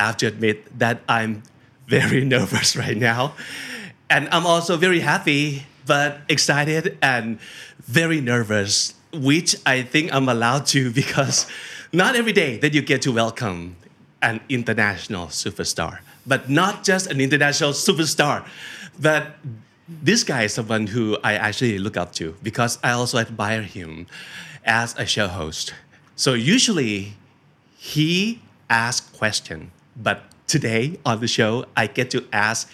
I have to admit that I'm very nervous right now. And I'm also very happy, but excited and very nervous, which I think I'm allowed to because not every day that you get to welcome an international superstar. But not just an international superstar, but this guy is someone who I actually look up to because I also admire him as a show host. So usually he asks question, but today on the show I get to ask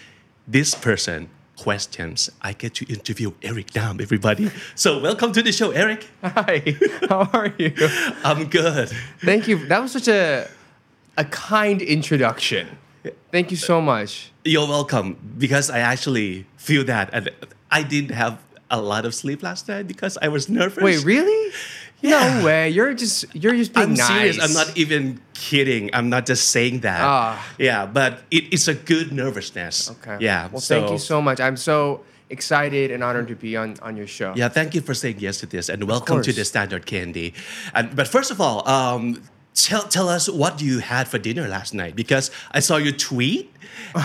this person questions. I get to interview Eric Nam, everybody. So welcome to the show, Eric. Hi, how are you? I'm good. Thank you. That was such a a kind introduction. Thank you so much. You're welcome because I actually feel that and I didn't have a lot of sleep last night because I was nervous. Wait, really? Yeah. No way. You're just you're just being I'm nice. serious. I'm not even kidding. I'm not just saying that. Ah. Yeah, but it, it's a good nervousness. Okay. Yeah. Well, thank you so much. I'm so excited and honored to be on on your show. Yeah, thank you for saying yes to this, and welcome to the Standard Candy. And but first of all, um, tell tell us what you had for dinner last night because I saw your tweet,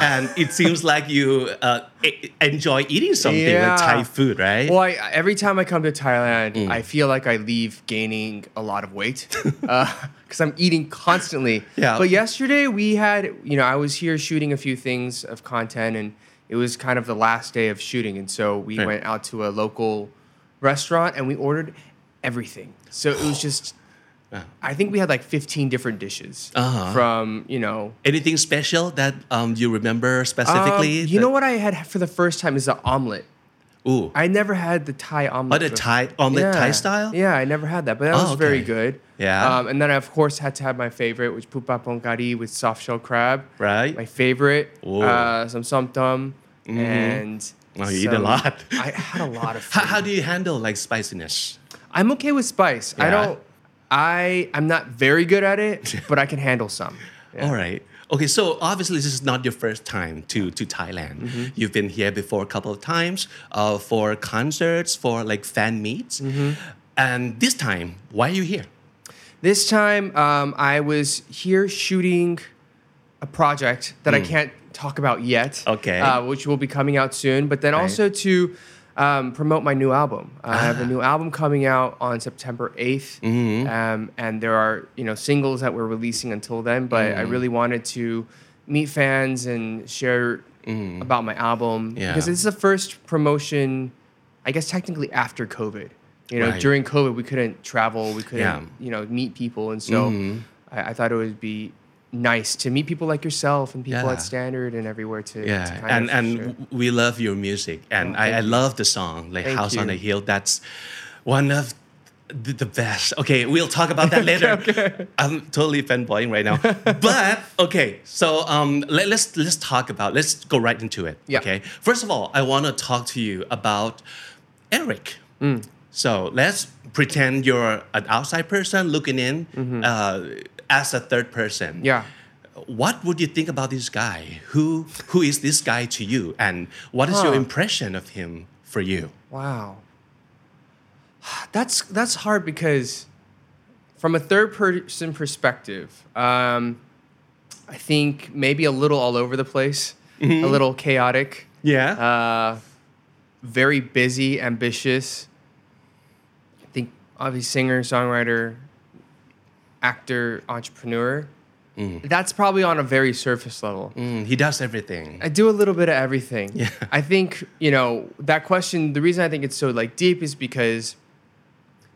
and it seems like you uh, enjoy eating something like Thai food, right? Well, I, every time I come to Thailand, Mm. I feel like I leave gaining a lot of weight because I'm eating constantly. Yeah. But yesterday we had, you know, I was here shooting a few things of content, and it was kind of the last day of shooting, and so we Right. went out to a local restaurant and we ordered everything. So it was just. I think we had like 15 different dishes Uh-huh. from, you know, Anything special that um, you remember um, specifically? you know what I had for the first time is an omelet. Ooh. I never had the Thai omelet. Oh, the. Thai omelet Thai style? Yeah, I never had that, but that Oh, was very good. Yeah. Um, and then I of course had to have my favorite, which pupa pongkari with soft shell crab. Right. My favorite. Ooh. Uh, some somtum and. Oh, you eat a lot. I had a lot of. How, how do you handle like spiciness? I'm okay with spice. I don't. I I'm not very good at it, but I can handle some. Yeah. All right. Okay, so obviously this is not your first time to to Thailand. Mm-hmm. You've been here before a couple of times uh, for concerts, for like fan meets, Mm-hmm. and this time, why are you here? This time, um, I was here shooting a project that I can't talk about yet. Okay. Uh, which will be coming out soon. But then Right. also to um, promote my new album. I have a Ah. new album coming out on September 8th. Mm-hmm. Um, and there are, you know, singles that we're releasing until then. But Mm-hmm. I really wanted to meet fans and share about my album. Mm-hmm. Yeah. Because this is the first promotion, I guess technically after COVID. You know, Right. during COVID, we couldn't travel, we couldn't, Yeah. Mm-hmm. you know, meet people. And so I, I thought it would be nice to meet people like yourself and people Yeah. at Standard and everywhere to, to Yeah, kind and of and share. we love your music, and I, I love the song like Thank House on you. a Hill. That's one of the, the best. Okay, we'll talk about that later. Okay, I'm totally fanboying right now. but okay, so um, let, let's let's talk about. Let's go right into it. Yeah. Okay. First of all, I want to talk to you about Eric. Mm. So let's pretend you're an outside person looking in uh, as a third person Mm-hmm. Yeah. what would you think about this guy? Who who is this guy to you, and what is your impression of him for you? Wow. That's that's hard because from a third person perspective, um, I think maybe a little all over the place, a little chaotic, Yeah. uh, very busy, ambitious. Obviously singer, songwriter, actor, entrepreneur. That's probably on a very surface level. Mm, he does everything. I do a little bit of everything. Yeah. I think, you know, that question, the reason I think it's so like deep is because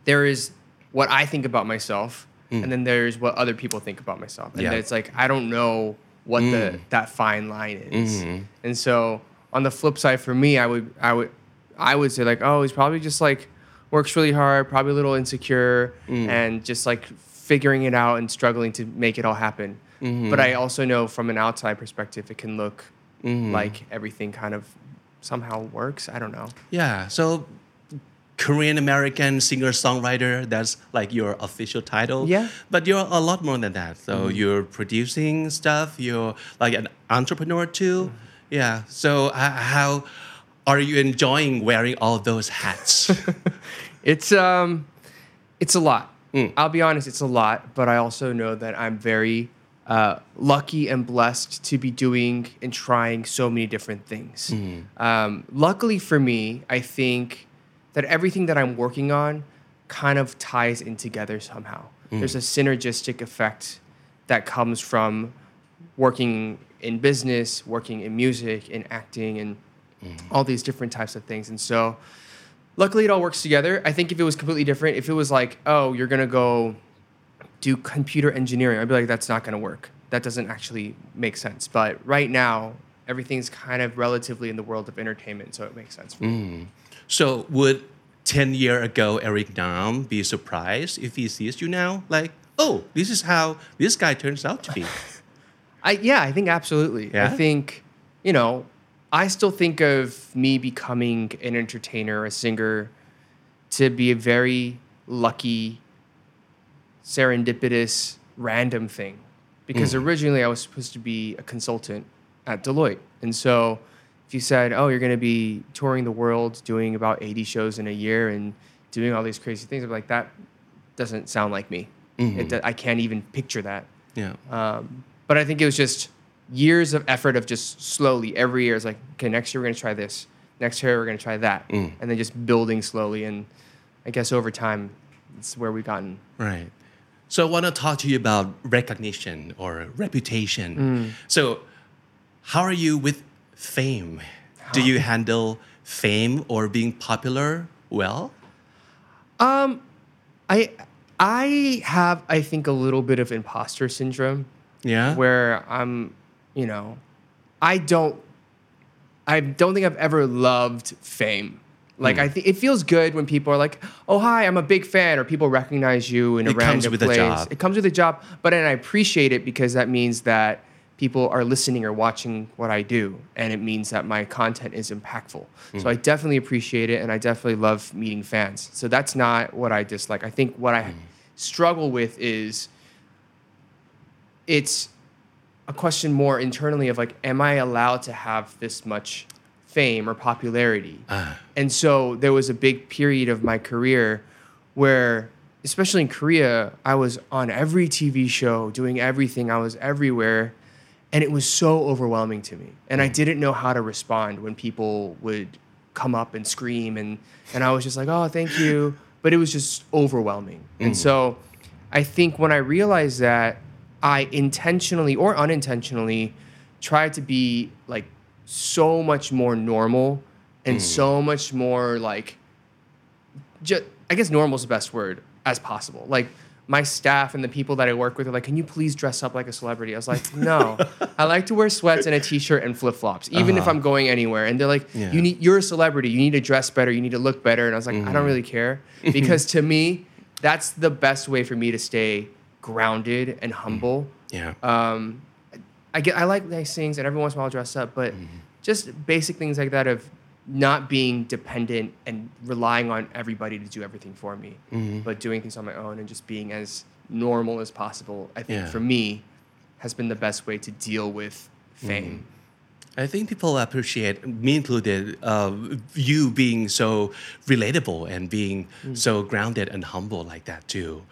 there is what I think about myself and then there's what other people think about myself. And Mm. Yeah. Mm. it's like I don't know what the that fine line is. Mm-hmm. And so on the flip side for me, I would I would I would say like, oh, he's probably just like works really hard, probably a little insecure Mm. and just like figuring it out and struggling to make it all happen. Mm-hmm. but I also know from an outside perspective, it can look mm-hmm. like everything kind of somehow works. I don't know. Yeah. So Korean American singer songwriter, that's like your official title. Yeah. But you're a lot more than that. So mm-hmm. you're producing stuff, you're like an entrepreneur too. Yeah. So h- how are you enjoying wearing all those hats? It's um, it's a lot. I'll be honest, it's a lot. But I also know that I'm very uh, lucky and blessed to be doing and trying so many different things. Um, luckily for me, I think that everything that I'm working on kind of ties in together somehow. There's a synergistic effect that comes from working in business, working in music, in acting, and all these different types of things. And so, luckily, it all works together. I think if it was completely different, if it was like, oh, you're gonna go do computer engineering, I'd be like, that's not gonna work. That doesn't actually make sense. But right now, everything's kind of relatively in the world of entertainment, so it makes sense. For me. Mm. so would 10 year ago Eric Nam be surprised if he sees you now? Like, oh, this is how this guy turns out to be. I yeah, I think absolutely. Yeah? I think you know, I still think of me becoming an entertainer, a singer, to be a very lucky, serendipitous, random thing. Because originally I was supposed to be a consultant at Deloitte, and so if you said, "Oh, you're going to be touring the world, doing about 80 shows in a year, and doing all these crazy things," I'm like, that doesn't sound like me. It, I can't even picture that. Yeah. Um, but I think it was just years of effort of just slowly every year. It's like, okay, next year we're gonna try this. Next year we're gonna try that, and then just building slowly. And I guess over time, it's where we've gotten. Right. So I want to talk to you about recognition or reputation. So, how are you with fame? Do you handle fame or being popular well? Um, I I have I think a little bit of imposter syndrome Yeah. where I'm, you know, I don't I don't think I've ever loved fame. Like hmm. I think it feels good when people are like, "Oh hi, I'm a big fan," or people recognize you in a It comes random with a place. job. It comes with a job, but and I appreciate it because that means that people are listening or watching what I do, and it means that my content is impactful. Hmm. So I definitely appreciate it, and I definitely love meeting fans. So that's not what I dislike. I think what I hmm. struggle with is it's a question more internally of like, am I allowed to have this much fame or popularity? Uh. And so there was a big period of my career where, especially in Korea, I was on every TV show, doing everything. I was everywhere. And it was so overwhelming to me. And I mm. didn't know how to respond when people would come up and scream. And, and I was just like, oh, thank you. But it was just overwhelming. And mm. so I think when I realized that, I intentionally or unintentionally try to be like so much more normal and mm. so much more like just I guess normal is the best word as possible. Like my staff and the people that I work with are like, "Can you please dress up like a celebrity?" I was like, "No, I like to wear sweats and a t-shirt and flip flops, even if uh-huh. I'm going anywhere." And they're like, Yeah. "You need, you're a celebrity. You need to dress better. You need to look better." And I was like, "I don't mm-hmm. really care," because to me, that's the best way for me to stay grounded and mm. humble. Yeah. Um, I get I like nice things and every once in a while I'll dress up, but mm-hmm. just basic things like that of not being dependent and relying on everybody to do everything for me, mm-hmm. but doing things on my own and just being as normal as possible. I think Yeah. for me has been the best way to deal with mm-hmm. fame. I think people appreciate, me included, uh, you being so relatable and being mm. so grounded and humble like that too.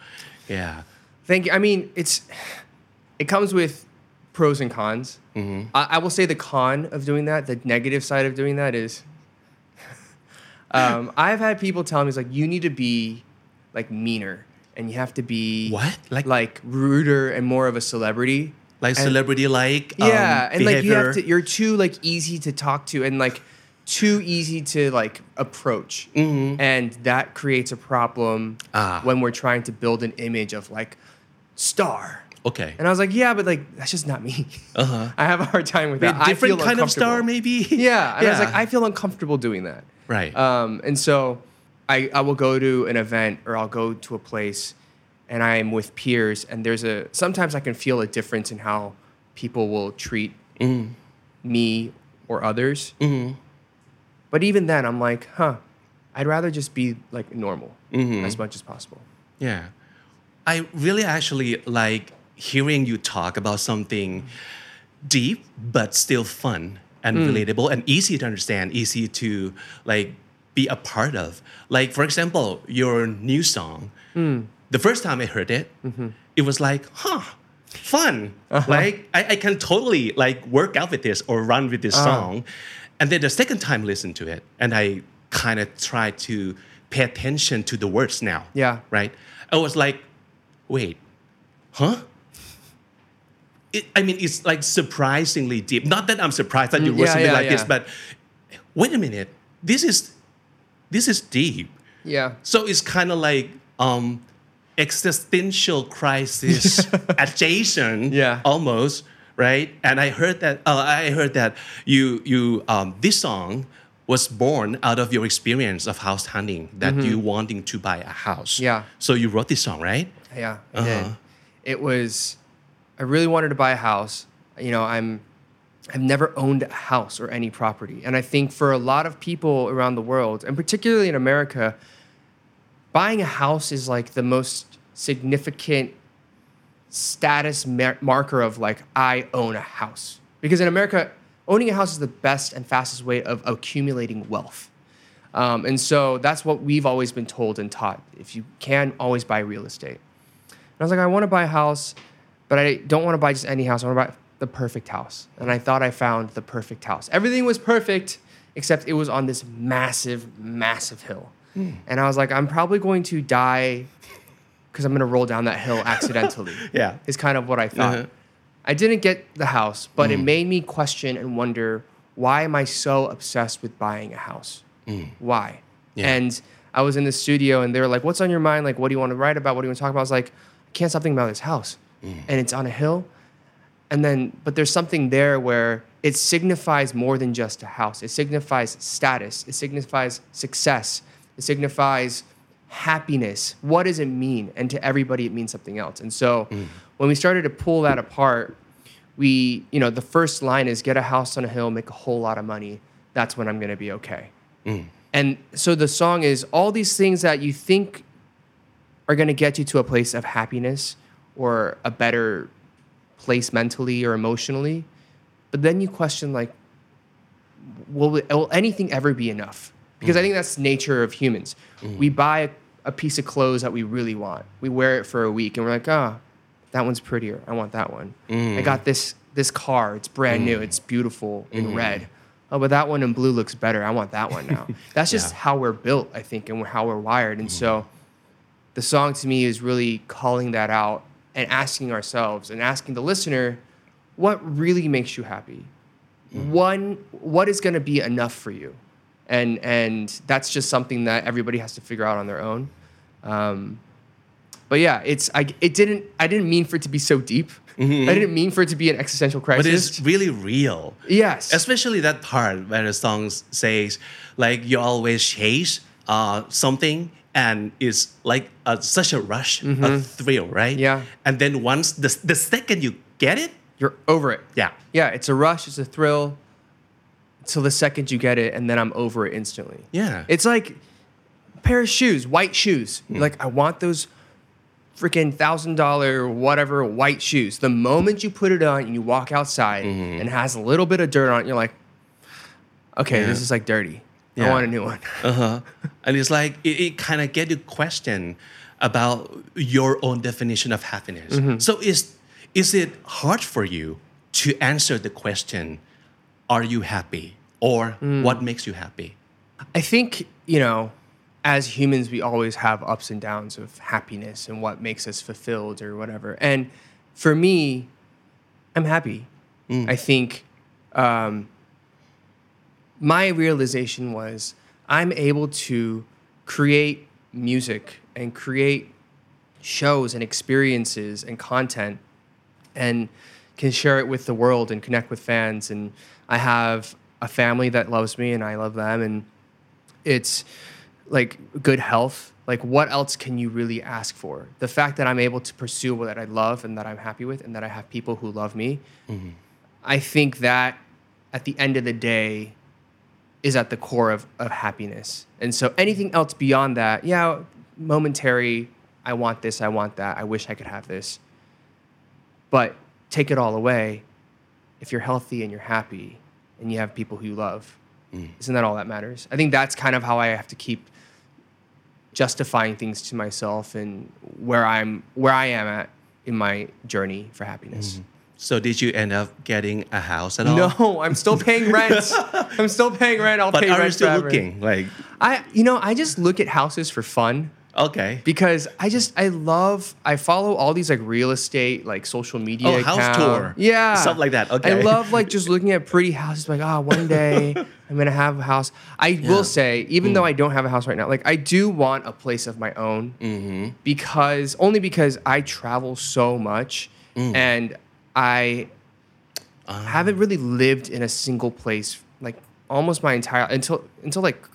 Yeah. Thank you. I mean, it's it comes with pros and cons. I, I will say the con of doing that, the negative side of doing that is, um, I've had people tell me it's like you need to be like meaner and you have to be What? Like- like ruder and more of a celebrity. Like And- celebrity like yeah, and like you have to you're too like easy to talk to and like too easy to like approach, and that creates a problem Mm-hmm. Ah. when we're trying to build an image of like star. Okay. And I was like, yeah, but like that's just not me. Uh-huh. I have a hard time with A that. I different kind of star, maybe? Yeah, and I was like, I feel uncomfortable doing that. Right. Um, and so I, I will go to an event or I'll go to a place and I'm with peers, and there's a sometimes I can feel a difference in how people will treat me or others. Hmm. But even then, I'm like, huh, I'd rather just be like normal as much as possible. Yeah. I really actually like hearing you talk about something deep but still fun and mm. relatable and easy to understand, easy to like be a part of. Like for example, your new song. Mm. The first time I heard it, mm-hmm. it was like, huh, fun. Uh-huh. Like I, I can totally like work out with this or run with this uh-huh. song. And then the second time listen to it, and I kind of try to pay attention to the words now. Yeah. Right? I was like, wait, huh? It, I mean, it's like surprisingly deep. Not that I'm surprised that you Mm, wrote yeah, something yeah, like this, but wait a minute. This is this is deep. Yeah. So it's kind of like um, existential crisis adjacent, Yeah. almost right. And I heard that. Uh, I heard that you you um, this song was born out of your experience of house hunting that you wanting to buy a house. Mm-hmm. Yeah. So you wrote this song, right? Yeah, I Uh-huh. did. It was, I really wanted to buy a house. You know, I'm, I've never owned a house or any property, and I think for a lot of people around the world, and particularly in America, buying a house is like the most significant status mar- marker of like I own a house. Because in America, owning a house is the best and fastest way of accumulating wealth. Um, and so that's what we've always been told and taught. If you can, always buy real estate. And I was like, I want to buy a house, but I don't want to buy just any house. I want to buy the perfect house. And I thought I found the perfect house. Everything was perfect, except it was on this massive, massive hill. Hmm. And I was like, I'm probably going to die because I'm going to roll down that hill accidentally. Yeah. Is kind of what I thought. Uh-huh. I didn't get the house, but it hmm. made me question and wonder why am I so obsessed with buying a house? Hmm. Why? Yeah. And I was in the studio and they were like, What's on your mind? Like, what do you want to write about? What do you want to talk about? I was like, can't stop thinking about this house. Mm. And it's on a hill. And then, but there's something there where it signifies more than just a house. It signifies status. It signifies success. It signifies happiness. What does it mean? And to everybody, it means something else. And so mm. when we started to pull that apart, we, you know, the first line is get a house on a hill, make a whole lot of money. That's when I'm going to be okay. Mm. And so the song is all these things that you think are going to get you to a place of happiness or a better place mentally or emotionally. But then you question, like, will, it, will anything ever be enough? Because I mm. think that's the nature of humans. Mm. We buy a, a piece of clothes that we really want. We wear it for a week and we're like, ah, that one's prettier. I want that one. I mm. got this this car. It's brand new. It's beautiful in red. Oh, but that one in blue looks better. I want that one now. That's just Yeah. how we're built, I think, and how we're wired. And so the song to me is really calling that out and asking ourselves and asking the listener what really makes you happy? One what is going to be enough for you? And and that's just something that everybody has to figure out on their own. Um, but yeah it's I, it didn't i didn't mean for it to be so deep. I didn't mean for it to be an existential crisis. But it's really real. yes. Especially that part where the song says, like, you always chase uh, something and it's like a, such a rush, a thrill, right? Mm-hmm. Yeah. And then once the, the second you get it, you're over it yeah. yeah it's a rush it's a thrill till the second you get it and then i'm over it instantly Yeah. It's like a pair of shoes, white shoes. You're Like I want those freaking thousand dollar whatever white shoes. The moment you put it on and you walk outside and it has a little bit of dirt on it, you're like, okay, Yeah. this is like dirty. I want a new one. Uh-huh. And it's like it, it kind of get you question about your own definition of happiness. Mm-hmm. So is is it hard for you to answer the question, are you happy? Or Mm. what makes you happy? I think, you know, as humans, we always have ups and downs of happiness and what makes us fulfilled or whatever. And for me, I'm happy. I think um, my realization was I'm able to create music and create shows and experiences and content and can share it with the world and connect with fans. And I have a family that loves me and I love them. And it's like good health like what else can you really ask for? The fact that I'm able to pursue what I love and that I'm happy with and that I have people who love me. Mm-hmm. I think that at the end of the day is at the core of, of happiness. And so anything else beyond that, yeah, momentary, I want this, I want that, I wish I could have this. But take it all away, if you're healthy and you're happy and you have people who you love, mm. isn't that all that matters? I think that's kind of how I have to keep justifying things to myself and where I'm where I am at in my journey for happiness. Mm-hmm. So did you end up getting a house at all? No, I'm still paying rent. I'm still paying rent. I'll But pay are you rent still forever. looking? Like, I you know, I just look at houses for fun okay. because I just I love I follow all these like real estate like social media Oh, house account- tour. yeah Stuff like that. Okay. I love like just looking at pretty houses like ah one day I'm gonna have a house I Yeah. will say even Mm. though I don't have a house right now like I do want a place of my own Mm-hmm. because only because I travel so much Mm. and I Ah. haven't really lived in a single place like almost my entire until until like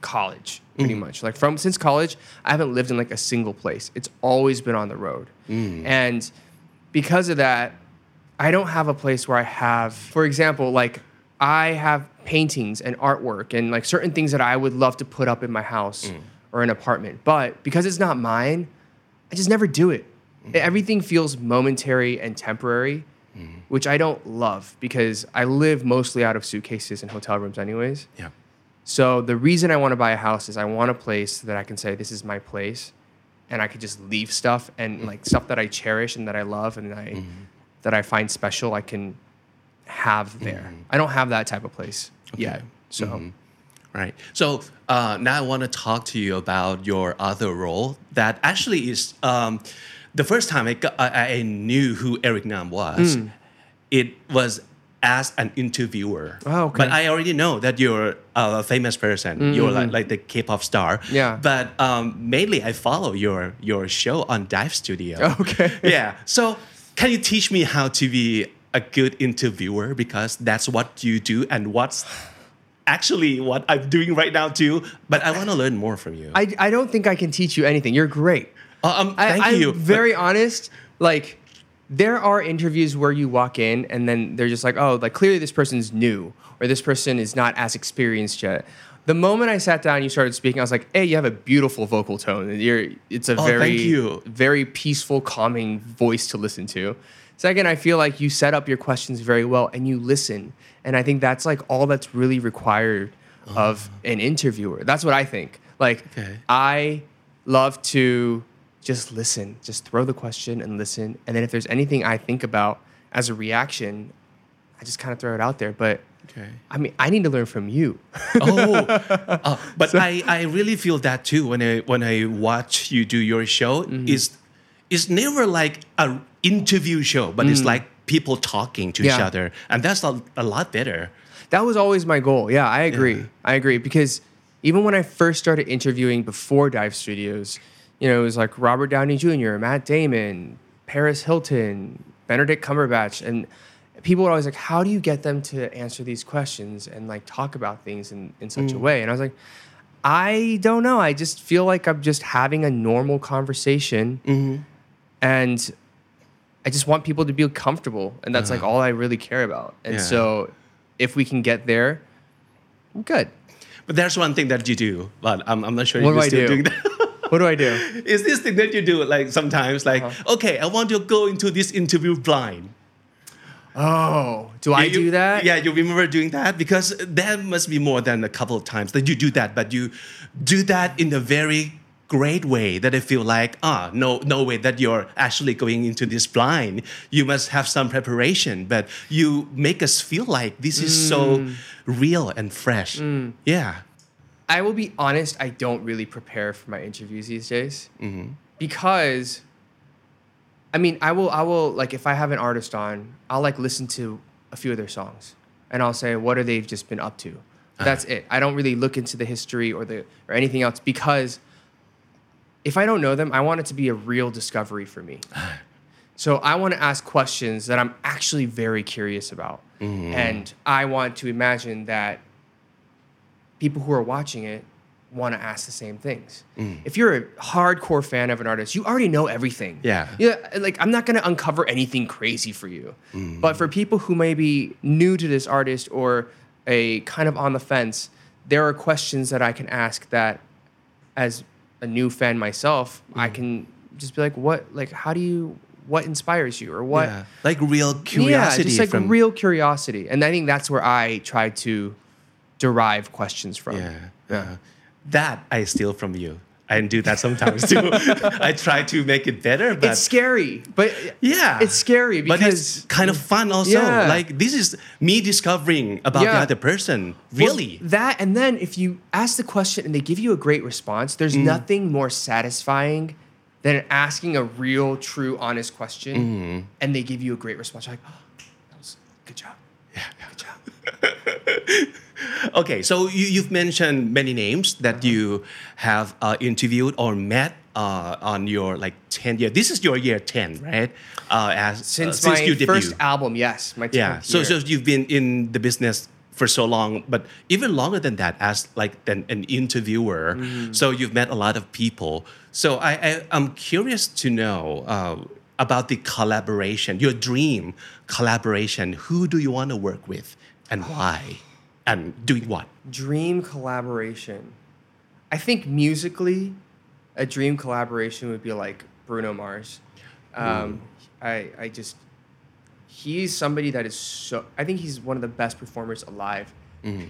college pretty mm. much. Like from since college i haven't lived in like a single place. It's always been on the road. Mm. And because of that i don't have a place where i have for example like i have paintings and artwork and like certain things that i would love to put up in my house mm. or an apartment. But because it's not mine i just never do it everything feels momentary and temporary mm-hmm. which i don't love because i live mostly out of suitcases and hotel rooms anyways Yeah. so the reason I want to buy a house is I want a place that I can say this is my place, and I could just leave stuff and mm. like stuff that I cherish and that I love and I mm-hmm. that I find special. I can have there. Mm-hmm. I don't have that type of place yet. So Right. So uh, now I want to talk to you about your other role that actually is um, the first time I, got, I, I knew who Eric Nam was. It was as an interviewer. Oh, okay. But I already know that you're a famous person. You're like, like the K-pop star. Mm-hmm. Yeah. But um, mainly I follow your your show on Dive Studio. Okay. yeah. So can you teach me how to be a good interviewer because that's what you do and what's actually what I'm doing right now too. But I want to learn more from you. I, I don't think I can teach you anything. You're great. Uh, um, I, thank I'm you. very honest. Like, there are interviews where you walk in and then they're just like, oh, like clearly this person's new or this person is not as experienced yet. The moment I sat down and you started speaking, I was like, hey, you have a beautiful vocal tone. You're, it's a Oh, very, very peaceful, calming voice to listen to. Second, I feel like you set up your questions very well and you listen. And I think that's like all that's really required of an interviewer. That's what I think. Like, Okay. I love to just listen, just throw the question and listen. And then if there's anything I think about as a reaction, I just kind of throw it out there. But Okay. I mean, I need to learn from you. oh, uh, but I, I really feel that too when I when I watch you do your show. Mm-hmm. Is it's never like a interview show, but it's like people talking to each Mm. Other, and that's a, a lot better. That was always my goal. Yeah, I agree. Yeah. I agree because even when I first started interviewing before Dive Studios, you know, it was like Robert Downey Jr., Matt Damon, Paris Hilton, Benedict Cumberbatch, and people were always like, "How do you get them to answer these questions and like talk about things in in such a mm. way?" And I was like, I don't know. I just feel like I'm just having a normal conversation, mm-hmm. and I just want people to be comfortable, and that's like uh-huh. all I really care about. And Yeah. so, if we can get there, I'm good. But there's one thing that you do, but I'm, I'm not sure What you're I still do? doing that. What do I do? Is this thing that you do like sometimes like Uh-huh. okay, I want to go into this interview blind. Oh, do I You- do that? Yeah, you remember doing that because there must be more than a couple of times that you do that, but you do that in a very great way that I feel like ah no no way that you're actually going into this blind. You must have some preparation, but you make us feel like this is so Mm. real and fresh. Yeah. I will be honest, I don't really prepare for my interviews these days mm-hmm. because I mean, I will I will like if I have an artist on, I'll like listen to a few of their songs and I'll say what are they just been up to. Uh-huh. That's it. I don't really look into the history or the or anything else because if I don't know them, I want it to be a real discovery for me. So I want to ask questions that I'm actually very curious about. Mm-hmm. And I want to imagine that people who are watching it want to ask the same things. Mm. If you're a hardcore fan of an artist, you already know everything. Yeah. Yeah. Like I'm not gonna uncover anything crazy for you. Mm. But for people who may be new to this artist or a kind of on the fence, there are questions that I can ask that as a new fan myself, I mm. can just be like, what like how do you what inspires you or what Yeah. Like real curiosity yeah, just like from real curiosity. And I think that's where I try to derive questions from. Yeah. yeah. That I steal from you. I do that sometimes too. I try to make it better, but It's scary, but yeah, it's scary but because it's kind of fun also. Yeah. Like this is me discovering about the other person. Well, Really? that and then if you ask the question and they give you a great response, there's Mm. nothing more satisfying than asking a real, true, honest question Mm-hmm. and they give you a great response. You're like, oh, that was good job. Yeah, good job. Okay, so you, you've mentioned many names that Uh-huh. you have uh, interviewed or met uh, on your like 10 year. This is your year 10, right? Uh, as, uh, Since, my you first album, yes, my 10th Yeah. So, year. so you've been in the business for so long, but even longer than that, as like an, an interviewer. Mm-hmm. So you've met a lot of people. So I, I I'm curious to know uh, about the collaboration, your dream collaboration. Who do you want to work with, and why, and doing what? dream collaboration. I think musically, a dream collaboration would be like Bruno Mars. Um, I I just he's somebody that is so. I think he's one of the best performers alive.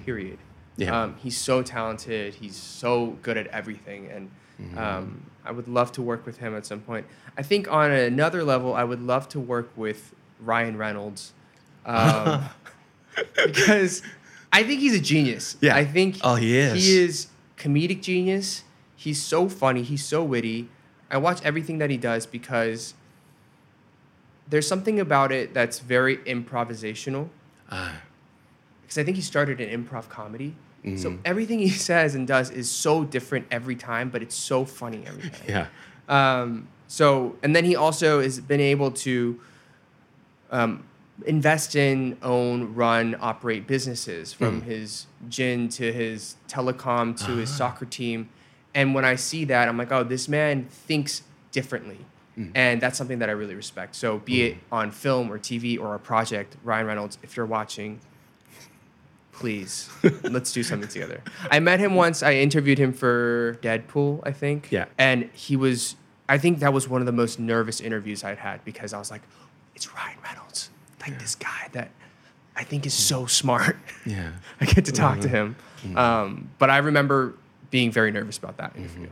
Period. Yeah. Um, he's so talented. He's so good at everything, and um, I would love to work with him at some point. I think on another level, I would love to work with Ryan Reynolds. Um, because I think he's a genius. Yeah. I think Oh, he is. He is comedic genius. He's so funny. He's so witty. I watch everything that he does because there's something about it that's very improvisational. Ah. Because I think he started in improv comedy. Mm-hmm. So everything he says and does is so different every time, but it's so funny every time. Yeah. Um, so, and then he also has been able to um, invest in, own, run, operate businesses from mm. his gin to his telecom to his ah. soccer team. And when I see that, I'm like, oh, this man thinks differently. Mm. And that's something that I really respect. So, be mm. it on film or TV or a project, Ryan Reynolds, if you're watching, please let's do something together. I met him once. I interviewed him for Deadpool, I think. Yeah. And he was. I think that was one of the most nervous interviews I'd had because I was like, "It's Ryan Reynolds, like this guy that I think is so smart." Yeah. I get to talk to him. Um, but I remember being very nervous about that interview.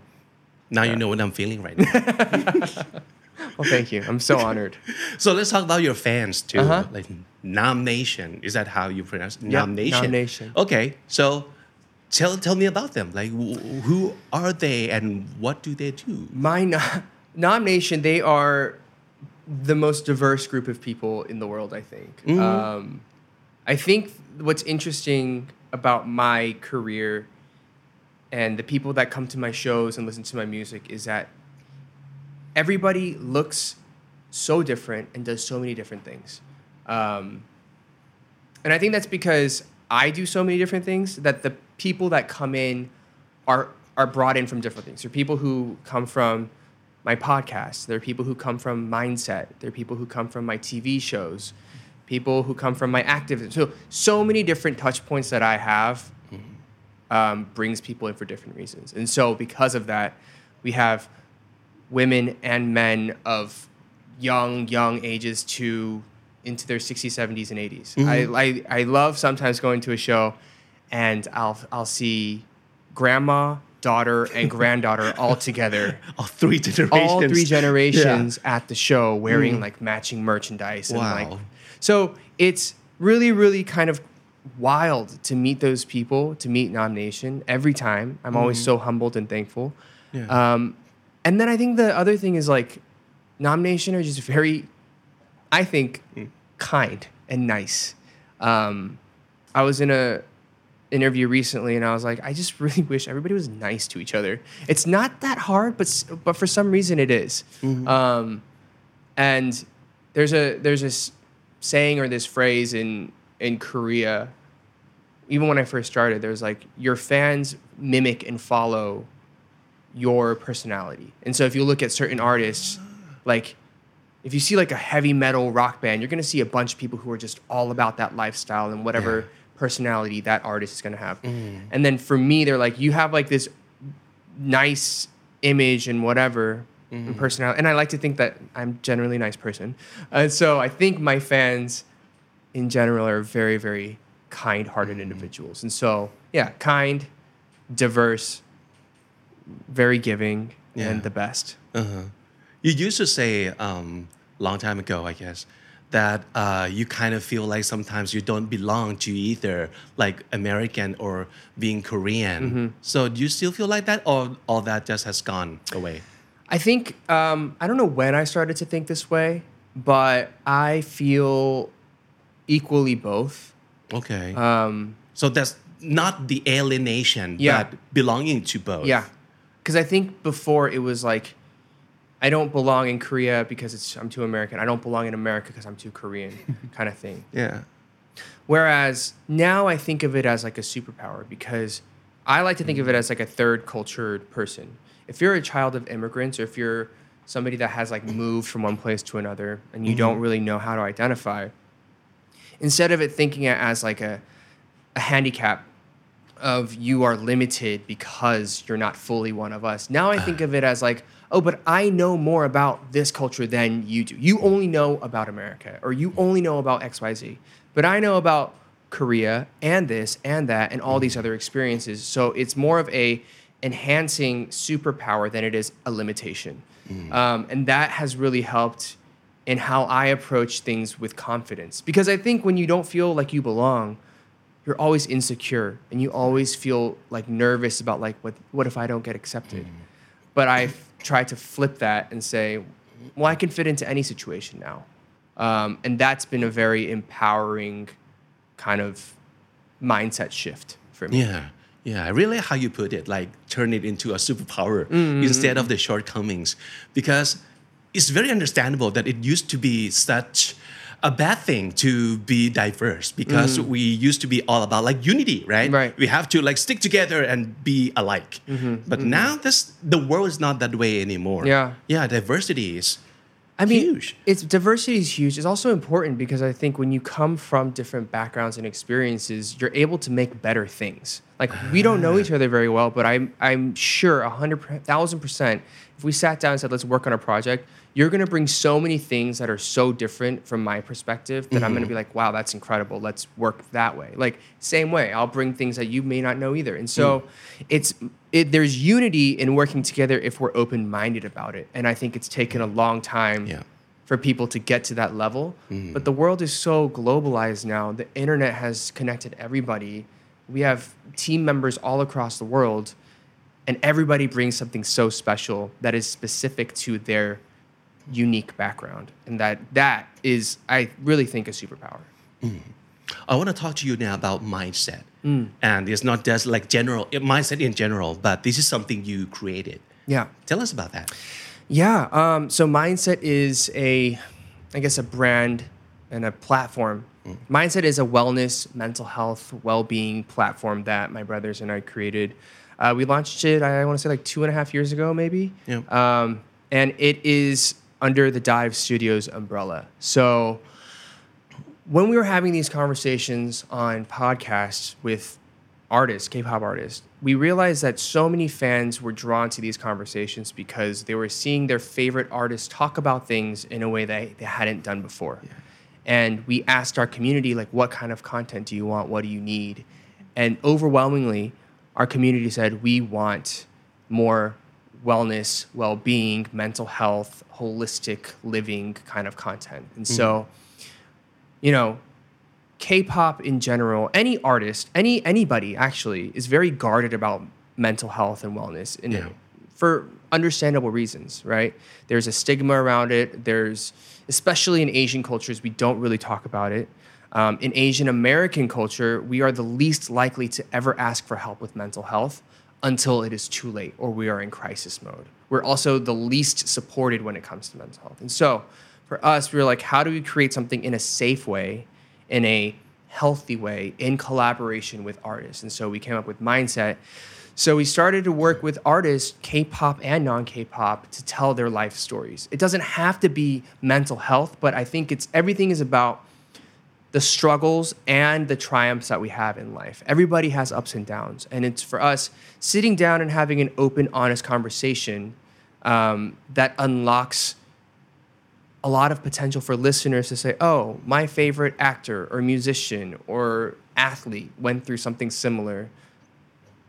Now you know what I'm feeling right now. Well, thank you. I'm so honored. so let's talk about your fans too. Uh-huh. Like Nam Nation. Is that how you pronounce it? Yep, Nam Nation? Nam Nation. Okay. So tell tell me about them. Like wh- who are they and what do they do? My Nam Nation, they are the most diverse group of people in the world, I think. Um, I think what's interesting about my career and the people that come to my shows and listen to my music is that everybody looks so different and does so many different things. Um, and I think that's because I do so many different things that the people that come in are are brought in from different things. There are people who come from my podcast. There are people who come from mindset. There are people who come from my TV shows. People who come from my activism. So so many different touch points that I have um, brings people in for different reasons. And so because of that, we have women and men of young, young ages to into their 60s, 70s, and 80s. I, I, I love sometimes going to a show and I'll, I'll see grandma, daughter, and granddaughter all together. Oh, three generations. All three generations at the show wearing like matching merchandise. And Wow. like, so it's really, really kind of wild to meet those people, to meet Nam Nation every time. I'm always so humbled and thankful. Yeah. Um, and then I think the other thing is like, Nam Nation are just very, I think, kind and nice. Um, I was in a interview recently, and I was like, I just really wish everybody was nice to each other. It's not that hard, but but for some reason it is. Um, and there's a there's this saying or this phrase in in Korea. even when I first started, there's like your fans mimic and follow your personality. And so if you look at certain artists, like if you see like a heavy metal rock band, you're gonna see a bunch of people who are just all about that lifestyle and whatever Yeah. Personality that artist is gonna have. And then for me, they're like, you have like this nice image and whatever and personality. And I like to think that I'm generally a nice person. And so I think my fans in general are very, very kind hearted individuals. And so, yeah, kind, diverse, very giving, Yeah. and the best. Uh-huh. You used to say um, long time ago, I guess, that uh, you kind of feel like sometimes you don't belong to either like American or being Korean. So do you still feel like that, or all that just has gone away? I think um, I don't know when I started to think this way, but I feel equally both. Okay. Um, so that's not the alienation, Yeah. but belonging to both. yeah, because I think before it was like I don't belong in Korea because it's I'm too American. I don't belong in America because I'm too Korean, kind of thing. Yeah. Whereas now I think of it as like a superpower because I like to think of it mm. as like a third cultured person. If you're a child of immigrants or if you're somebody that has like moved from one place to another and you don't mm-hmm. really know how to identify, instead of it thinking it as like a, a handicap of you are limited because you're not fully one of us. Now I think of it as like, oh, but I know more about this culture than you do. You only know about America or you only know about XYZ. But I know about Korea and this and that and all these other experiences. So it's more of a enhancing superpower than it is a limitation. Um, and that has really helped in how I approach things with confidence. Because I think when you don't feel like you belong, you're always insecure and you always feel like nervous about like what what if I don't get accepted. But I've tried to flip that and say, well, I can fit into any situation now, um, and that's been a very empowering kind of mindset shift for me. Yeah. Yeah, I really like how you put it, like turn it into a superpower Mm-hmm. instead of the shortcomings. Because it's very understandable that it used to be such a bad thing to be diverse because we used to be all about like unity, right? Mm. Right. We have to like stick together and be alike. But now this the world is not that way anymore. Mm-hmm. Yeah. Yeah, diversity is I mean, huge. it's diversity is huge. It's also important because I think when you come from different backgrounds and experiences, you're able to make better things. Like we don't know each other very well, but I'm I'm sure a hundred thousand percent. If we sat down and said, "Let's work on a project," you're gonna bring so many things that are so different from my perspective that I'm gonna mm-hmm. be like, "Wow, that's incredible. Let's work that way." Like same way, I'll bring things that you may not know either. And so, mm. it's it, there's unity in working together if we're open minded about it. And I think it's taken a long time Yeah. for people to get to that level. Mm. But the world is so globalized now. The internet has connected everybody. We have team members all across the world, and everybody brings something so special that is specific to their unique background. And that that is, I really think, a superpower. I want to talk to you now about mindset. Mm. And it's not just like general mindset in general, but this is something you created. Yeah. Tell us about that. Yeah. Um, so Mindset is a, I guess, a brand and a platform. Mindset is a wellness, mental health, well-being platform that my brothers and I created. Uh, we launched it, I want to say, like two and a half years ago, maybe. Yeah. Um, and it is under the Dive Studios umbrella. So when we were having these conversations on podcasts with artists, K-pop artists, we realized that so many fans were drawn to these conversations because they were seeing their favorite artists talk about things in a way that they hadn't done before. And we asked our community, like, what kind of content do you want? What do you need? And overwhelmingly, our community said, we want more wellness, well being, mental health, holistic living kind of content. And mm-hmm. so, you know, K-pop in general, any artist, any anybody actually is very guarded about mental health and wellness in Yeah. for understandable reasons, right? There's a stigma around it. There's especially in Asian cultures, we don't really talk about it. Um, in Asian American culture, we are the least likely to ever ask for help with mental health until it is too late or we are in crisis mode. We're also the least supported when it comes to mental health. And so for us, we were like, how do we create something in a safe way, in a healthy way in collaboration with artists. And so we came up with Mindset. So we started to work with artists, K-pop and non-K-pop, to tell their life stories. It doesn't have to be mental health, but I think it's everything is about the struggles and the triumphs that we have in life. Everybody has ups and downs, and it's for us sitting down and having an open, honest conversation um, that unlocks a lot of potential for listeners to say, "Oh, my favorite actor or musician or athlete went through something similar."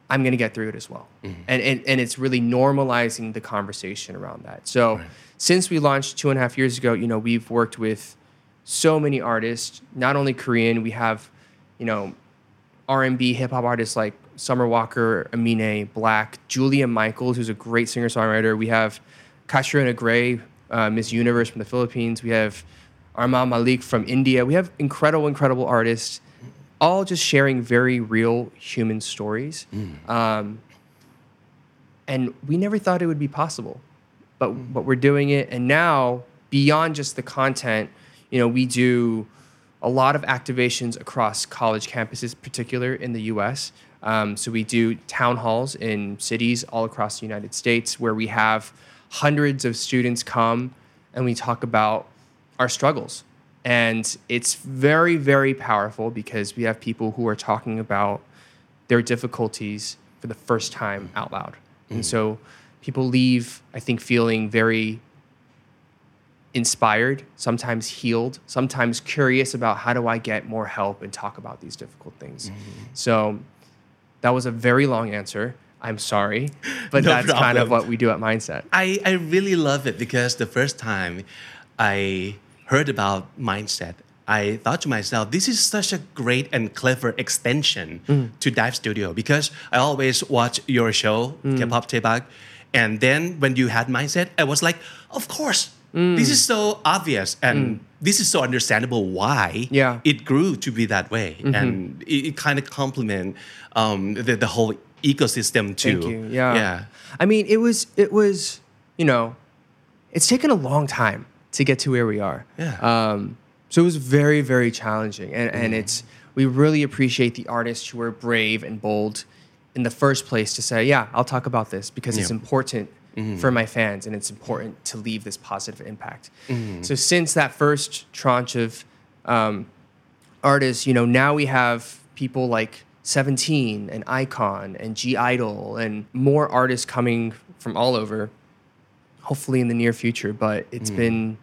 I'm going to get through it as well. Mm-hmm. And, and, and it's really normalizing the conversation around that. So since we launched two and a half years ago, you know, we've worked with so many artists, not only Korean, we have, you know, R&B hip hop artists like Summer Walker, Amine, Black, Julia Michaels, who's a great singer-songwriter. We have Catriona Gray, uh, Miss Universe from the Philippines. We have Armaan Malik from India. We have incredible, incredible artists all just sharing very real human stories. Um, and we never thought it would be possible, but but we're doing it. And now, beyond just the content, you know, we do a lot of activations across college campuses, particular in the U.S. Um, so we do town halls in cities all across the United States where we have hundreds of students come and we talk about our struggles. And it's very, very powerful because we have people who are talking about their difficulties for the first time out loud. And mm. so people leave, I think, feeling very inspired, sometimes healed, sometimes curious about how do I get more help and talk about these difficult things. Mm-hmm. So that was a very long answer. I'm sorry, but No that's kind of what we do at Mindset. I, I really love it because the first time I heard about mindset, I thought to myself, this is such a great and clever extension mm. to Dive Studio because I always watch your show, mm. K-pop Daebak, and then when you had mindset, I was like, of course, mm. this is so obvious and this is so understandable why Yeah. it grew to be that way, mm-hmm. and it, it kind of complement um, the, the whole ecosystem too. Thank you. Yeah. yeah. I mean, it was it was you know, it's taken a long time to get to where we are. Yeah. Um, so it was very very challenging, and and it's we really appreciate the artists who are brave and bold in the first place to say, yeah, I'll talk about this because it's Yeah. important for my fans and it's important to leave this positive impact. So since that first tranche of um, artists, you know, now we have people like 17 and iKON and (G)I-DLE and more artists coming from all over, hopefully in the near future. But it's been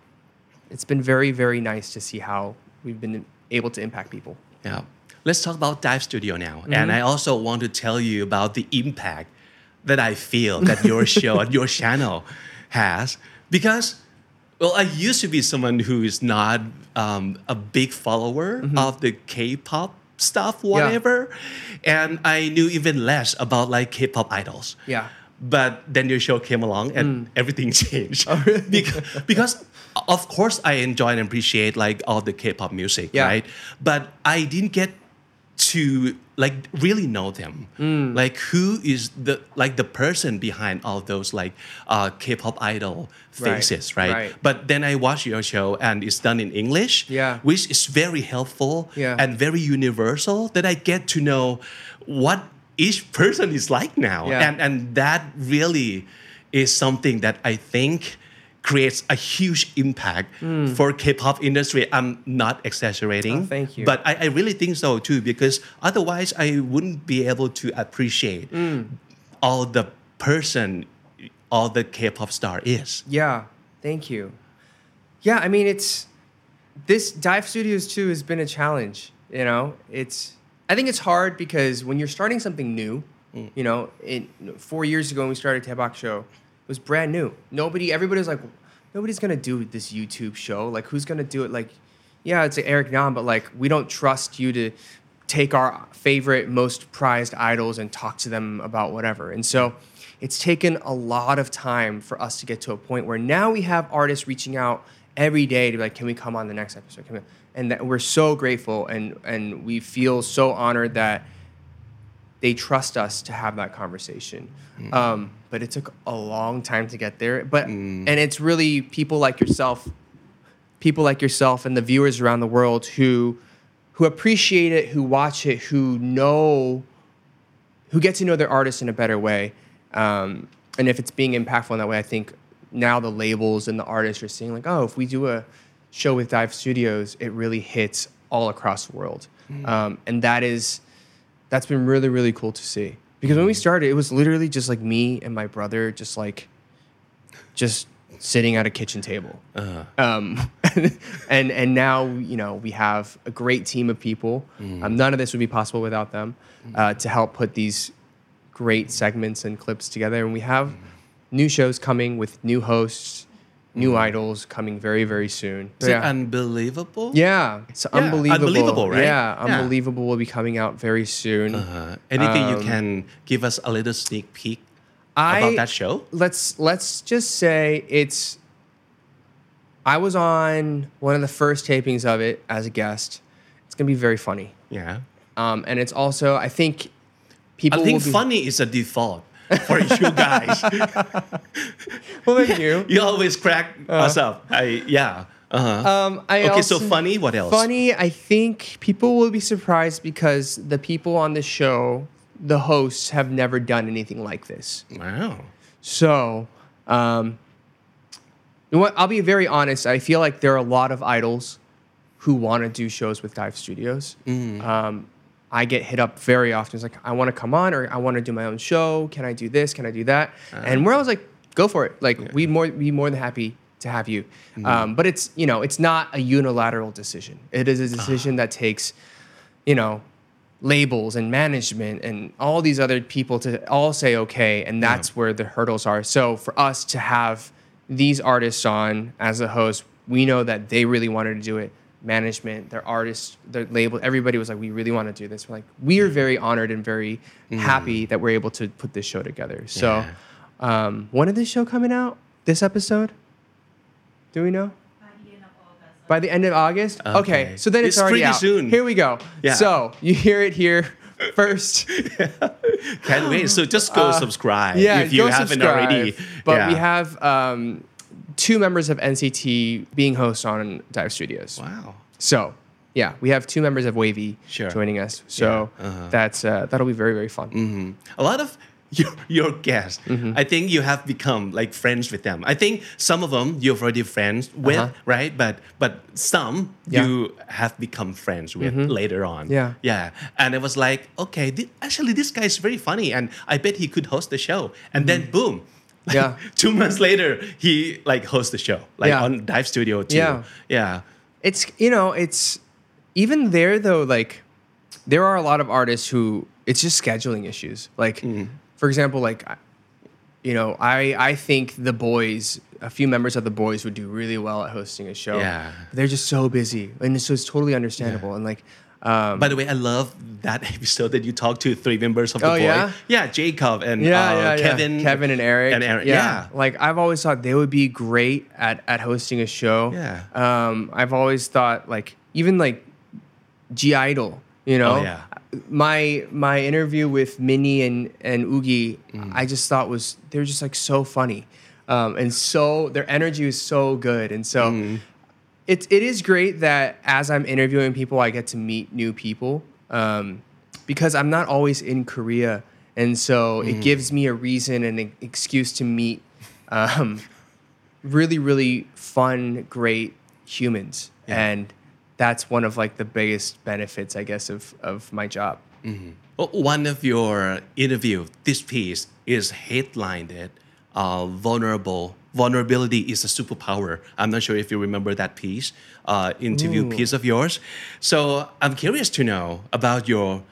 it's been very, very nice to see how we've been able to impact people. Yeah. Let's talk about Dive Studio now. Mm-hmm. And I also want to tell you about the impact that I feel that your show and your channel has. Because, well, I used to be someone who is not um, a big follower of the K pop stuff, whatever. And I knew even less about like K pop idols. Yeah. But then your show came along and everything changed. Mm. Oh, really? because, because of course I enjoy and appreciate like all the K-pop music, Yeah. right? But I didn't get to like really know them. Mm. Like who is the like the person behind all those like uh, K-pop idol Right, faces, right? right. But then I watch your show and it's done in English, Yeah. which is very helpful Yeah. and very universal that I get to know what each person is like now. Yeah. And and that really is something that I think creates a huge impact for K-pop industry. I'm not exaggerating. Oh, thank you. But I, I really think so too, because otherwise I wouldn't be able to appreciate Hmm. all the person all the K-pop star is. Yeah, thank you. Yeah, I mean it's this Dive Studios too has been a challenge. You know, it's I think it's hard because when you're starting something new, you know, it, four years ago when we started Daebak Show, was brand new. Nobody, everybody was like, nobody's gonna do this YouTube show. Like, who's gonna do it? Like, yeah, it's Eric Nam, but like, we don't trust you to take our favorite, most prized idols and talk to them about whatever. And so it's taken a lot of time for us to get to a point where now we have artists reaching out every day to be like, can we come on the next episode? And that we're so grateful and and we feel so honored that they trust us to have that conversation. Um, but it took a long time to get there. But and it's really people like yourself, people like yourself and the viewers around the world who who appreciate it, who watch it, who know, who get to know their artists in a better way. Um, and if it's being impactful in that way, I think now the labels and the artists are seeing like, oh, if we do a show with Dive Studios, it really hits all across the world, um, and that is that's been really really cool to see. Because when we started, it was literally just like me and my brother, just like just sitting at a kitchen table. Um, and and now you know we have a great team of people. Um, none of this would be possible without them uh, to help put these great segments and clips together. And we have new shows coming with new hosts, new idols coming very very soon. Is it unbelievable? yeah, it's Yeah, unbelievable. unbelievable, right? Yeah, Yeah. unbelievable will be coming out very soon. Uh, anything you Um, can give us a little sneak peek I, about that show? let's let's just say it's I was on one of the first tapings of it as a guest. It's gonna be very funny. Yeah. Um, and it's also I think people I think be, funny is a default for you guys. Well thank you. you always crack us up. I yeah. Uh-huh. Um, I okay, so funny. What else? Funny, I think people will be surprised because the people on the show, the hosts, have never done anything like this. Wow. So, um, you know what? I'll be very honest. I feel like there are a lot of idols who want to do shows with Dive Studios. Um, I get hit up very often. It's like, I want to come on or I want to do my own show. Can I do this? Can I do that? Uh-huh. And we're always like, go for it. Like, we'd more, be more than happy to have you. Mm-hmm. Um, but it's, you know, it's not a unilateral decision. It is a ah. decision that takes, you know, labels and management and all these other people to all say okay and that's where the hurdles are so for us to have these artists on as a host we know that they really wanted to do it management their artists their label everybody was like we really want to do this we're like we are very honored and very happy that we're able to put this show together so um, when is this show coming out this episode do we know by the end of August. Okay, Okay. so then it's, It's already pretty out. soon. Here we go. Yeah. So you hear it here first. Can't wait. So just go subscribe Uh, yeah, if you haven't subscribe. already. But Yeah. we have um, two members of NCT being hosts on Dive Studios. Wow. So yeah, we have two members of WayV Sure. joining us. So Yeah, uh-huh. that's uh, that'll be very very fun. a lot of your, your guests, Mm-hmm. I think you have become like friends with them. I think some of them you're already friends with, Uh-huh. right? But but some Yeah. Mm-hmm. you have become friends with later on. Yeah. yeah. And it was like, okay, thi- actually this guy is very funny, and I bet he could host the show. And then boom. Yeah. two months later, he like hosts the show, like Yeah. on Dive Studio too. Yeah. Yeah. it's you know it's even there though like there are a lot of artists who it's just scheduling issues like Mm. for example like you know i i think the Boyz a few members of the Boyz would do really well at hosting a show Yeah. they're just so busy and so it's totally understandable and like um By the way, I love that episode that you talked to three members of the Oh, boy. yeah? Yeah, Jacob and yeah, uh, yeah, yeah. Kevin. Kevin and Eric. And Eric. Yeah. Like I've always thought they would be great at at hosting a show. Yeah. Um, I've always thought like even like (G)I-DLE, you know. Oh, yeah. My my interview with Minnie and and Yuqi, Mm. I just thought was they're just like so funny. Um, and so their energy is so good. And so Mm. It, it is great that as I'm interviewing people, I get to meet new people um, because I'm not always in Korea. And so Mm. it gives me a reason and an excuse to meet um, really, really fun, great humans. And that's one of like the biggest benefits, I guess, of, of my job. Well, One of your interview, this piece is headlined uh, vulnerable. Vulnerability is a superpower. I'm not sure if you remember that piece, uh, interview piece of yours. So I'm curious to know about your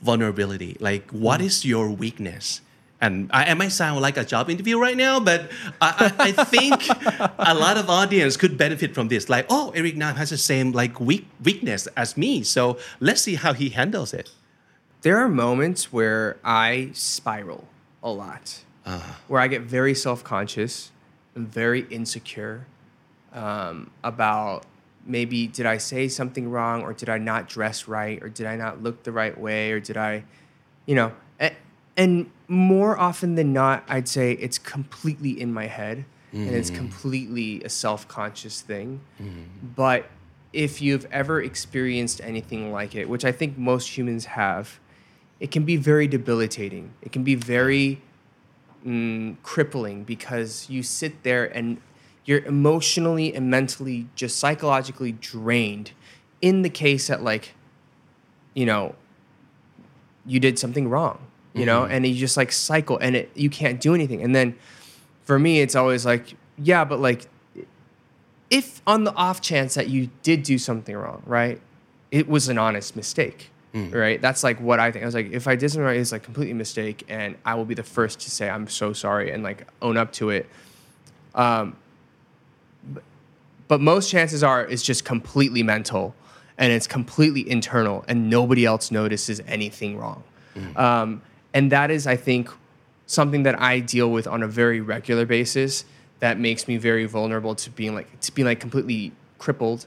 vulnerability. Like, what is your weakness? And I, I might sound like a job interview right now, but I, I, I think a lot of audience could benefit from this. Like, oh, Eric Nam has the same like weak weakness as me, so let's see how he handles it. There are moments where I spiral a lot, where I get very self conscious very insecure um, about maybe did I say something wrong or did I not dress right or did I not look the right way or did I, you know, and, and more often than not, I'd say it's completely in my head and it's completely a self conscious thing. But if you've ever experienced anything like it, which I think most humans have, it can be very debilitating. It can be very mm, crippling because you sit there and you're emotionally and mentally just psychologically drained in the case that like you know you did something wrong you know and you just like cycle and it you can't do anything. And then for me it's always like yeah but like if on the off chance that you did do something wrong right it was an honest mistake right? That's like what i think. I was like if i did something it's like completely a mistake and i will be the first to say i'm so sorry and like own up to it. Um, but most chances are it's just completely mental and it's completely internal and nobody else notices anything wrong. Um, and that is i think something that i deal with on a very regular basis that makes me very vulnerable to being like to being like completely crippled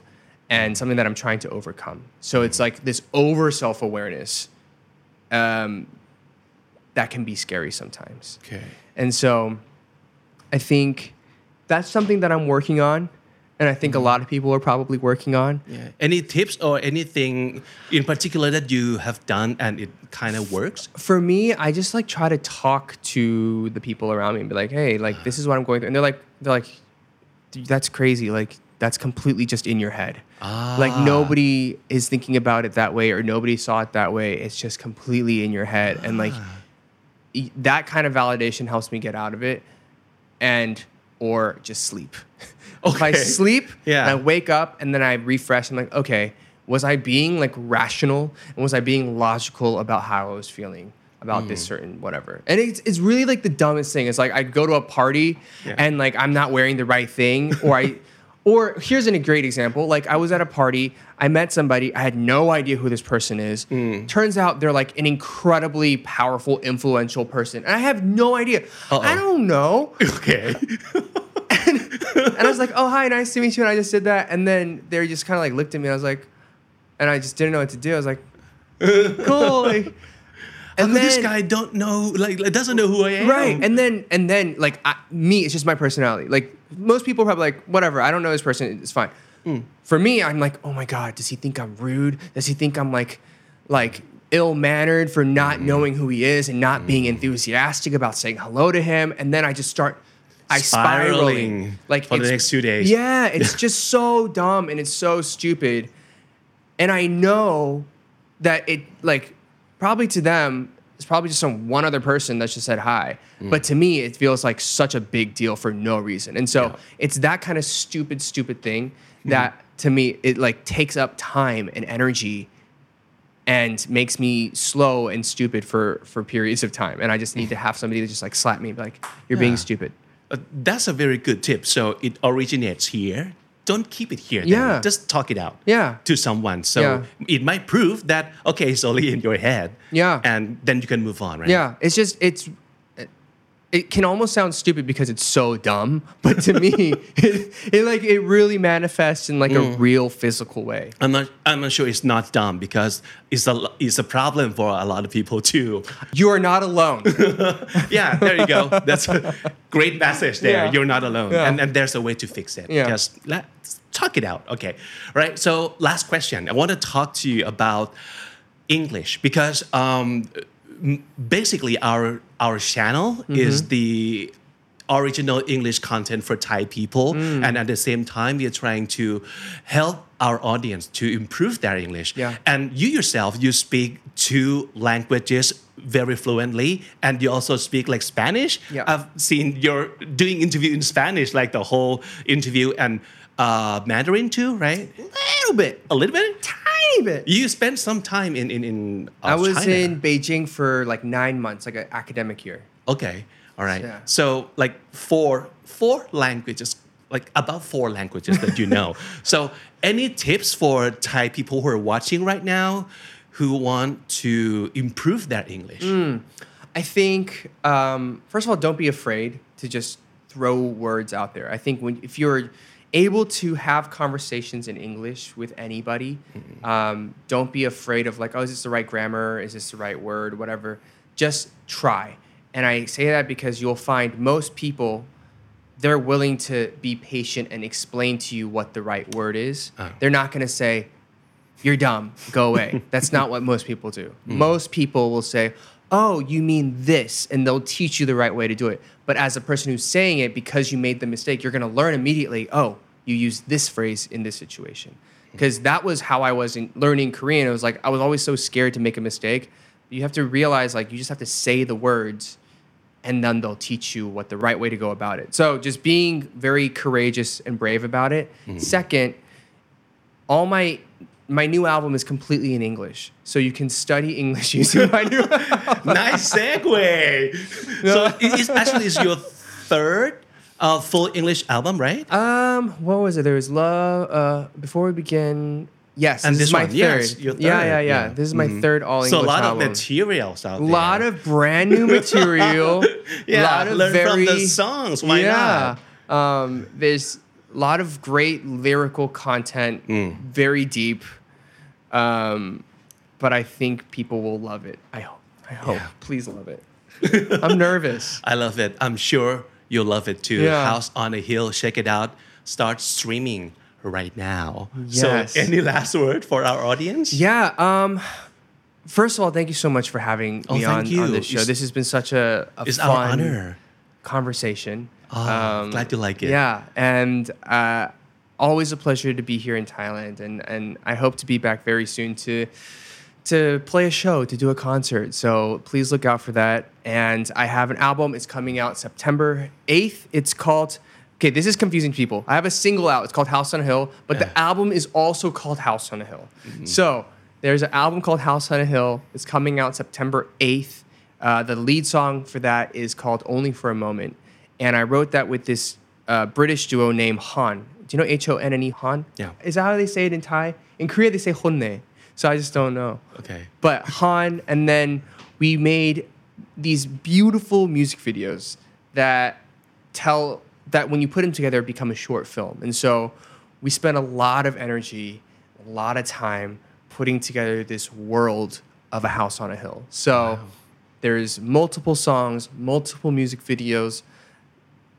and something that i'm trying to overcome so it's like this over self-awareness um, that can be scary sometimes Okay. and so I think that's something that I'm working on. And I think a lot of people are probably working on. Yeah. Any tips or anything in particular that you have done and it kind of works? For me, I just like try to talk to the people around me and be like, hey, like this is what I'm going through. And they're like, they're like, that's crazy. Like that's completely just in your head. Like Ah. nobody is thinking about it that way or nobody saw it that way. It's just completely in your head. And like Ah. that kind of validation helps me get out of it and or just sleep. if I sleep Yeah. and I wake up and then I refresh, I'm like, okay, was I being like rational and was I being logical about how I was feeling about this Hmm. certain whatever? And it's, it's really like the dumbest thing. It's like I go to a party Yeah. and like I'm not wearing the right thing or I or here's a great example. Like I was at a party, I met somebody, I had no idea who this person is. Hmm. Turns out they're like an incredibly powerful, influential person. And I have no idea. Uh-oh. I don't know. Okay. And I was like, "Oh, hi, nice to meet you." And I just did that, and then they just kind of like looked at me. And I was like, and I just didn't know what to do. I was like, "Cool." Like, and come this guy don't know, like, like, doesn't know who I am? right? And then and then like I, me, it's just my personality. Like most people are probably like, "Whatever, I don't know this person. It's fine." Mm. For me, I'm like, "Oh my god, does he think I'm rude? Does he think I'm like, like?" ill mannered for not mm. knowing who he is and not being mm. enthusiastic about saying hello to him and then I just start I spiraling Spiraling like for the next two days. Yeah, it's just so dumb and it's so stupid. And I know that it like probably to them it's probably just some one other person that's just said hi. Mm. But to me it feels like such a big deal for no reason. And so Yeah. it's that kind of stupid stupid thing Mm-hmm. that to me it like takes up time and energy and makes me slow and stupid for for periods of time. And I just need to have somebody to just like slap me like, You're being stupid. Uh, that's a very good tip. So it originates here. Don't keep it here. then. Yeah. Just talk it out. Yeah. To someone. So Yeah. it might prove that okay, it's only in your head. Yeah. And then you can move on, right? Yeah, it's just it's it, can almost sound stupid because it's so dumb, but to me, it, it like it really manifests in like a Mm. real physical way. I'm not. I'm not sure it's not dumb because it's a it's a problem for a lot of people too. You are not alone. Yeah, there you go. That's a great message there. Yeah. You're not alone, Yeah. and and there's a way to fix it. Yeah. Just let's talk it out. Okay, right. So last question. I want to talk to you about English because um, basically our our channel Mm-hmm. is the original English content for Thai people, Mm. and at the same time, we are trying to help our audience to improve their English. Yeah. And you yourself, you speak two languages very fluently, and you also speak like Spanish. Yeah. I've seen you're doing interview in Spanish, like the whole interview, and uh, Mandarin too, right? A little bit, A little bit. Tiny bit. You spent some time in in in. Uh, I was China. in Beijing for like nine months, like an academic year. Okay. All right. Yeah. So like four four languages, like about four languages that you know. so any tips for Thai people who are watching right now who want to improve their English? I think um, first of all, don't be afraid to just throw words out there. I think when if you're able to have conversations in English with anybody, um, don't be afraid of like, oh, is this the right grammar? Is this the right word? Whatever. Just try. And I say that because you'll find most people they're willing to be patient and explain to you what the right word is. Oh. They're not going to say, "You're dumb, go away." That's not what most people do. Most people will say, "Oh, you mean this," and they'll teach you the right way to do it. But as a person who's saying it, because you made the mistake, you're going to learn immediately. Oh, you use this phrase in this situation. Because that was how I was in learning Korean. It was like I was always so scared to make a mistake. You have to realize, like, you just have to say the words and then they'll teach you what the right way to go about it. So just being very courageous and brave about it. Mm-hmm. Second, all my my new album is completely in English, so you can study English using my new. nice segue. So it- it's actually it's your third uh, full English album, right? um, what was it? There was love. Uh, before we begin, yes, And this, this is my one, third. yes, your Yeah, third, yeah, yeah, yeah. This is my third all English album. so a lot album. of materials out there. A lot of brand new material. yeah. lot of learn very from the songs. Why yeah. not? Um, there's a lot of great lyrical content, Mm. very deep. Um, but I think people will love it. I hope. I hope. Yeah. Please love it. I'm nervous. I love it. I'm sure you'll love it too. Yeah. House on a Hill. Check it out. Start streaming right now. Yes. So, any last word for our audience? Yeah. Um, first of all, thank you so much for having Oh, me on, you. on this show. It's- this has been such a, a fun conversation. Oh, glad you like it. Yeah, and uh, always a pleasure to be here in Thailand, and and I hope to be back very soon to to play a show, to do a concert. So please look out for that. And I have an album. It's coming out September eighth. It's called. Okay, this is confusing people. I have a single out. It's called House on a Hill, but Yeah. the album is also called House on a Hill. So there's an album called House on a Hill. It's coming out September 8th. Uh, the lead song for that is called Only for a Moment. And I wrote that with this uh, British duo named Han. Do you know H O N N E Han? Yeah. Is that how they say it in Thai? In Korea, they say Honne. So I just don't know. Okay. But Han, and then we made these beautiful music videos that tell that when you put them together become a short film. And so we spent a lot of energy, a lot of time putting together this world of a house on a hill. So there's multiple songs, multiple music videos,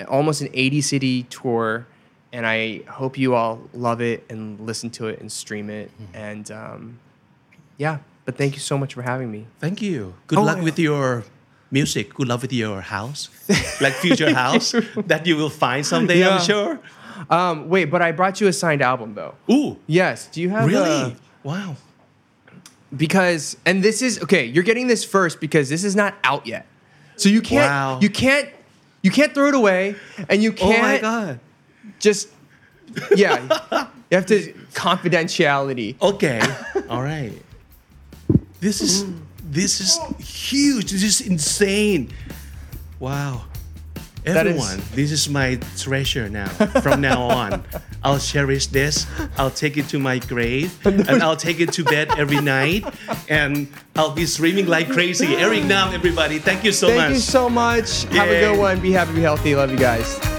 almost an 80 city tour. And I hope you all love it and listen to it and stream it. And um, yeah, but thank you so much for having me. Thank you. Good Oh, luck with your music. Good luck with your house, like future house that you will find someday. Yeah. I'm sure. Um, wait, but I brought you a signed album though. Ooh, Yes. Do you have really? a- wow. because and this is okay. You're getting this first because this is not out yet, so you can't Wow. you can't you can't throw it away, and you can't. Oh my god. Just yeah. you have to confidentiality. Okay. All right. This is this is huge. This is insane. Wow. That is- Everyone, this is my treasure now. From now on, I'll cherish this. I'll take it to my grave, and I'll take it to bed every night, and I'll be streaming like crazy. Eric Nam, everybody, thank you so Thank much. Thank you so much. Have a good one. Be happy, be healthy. Love you guys.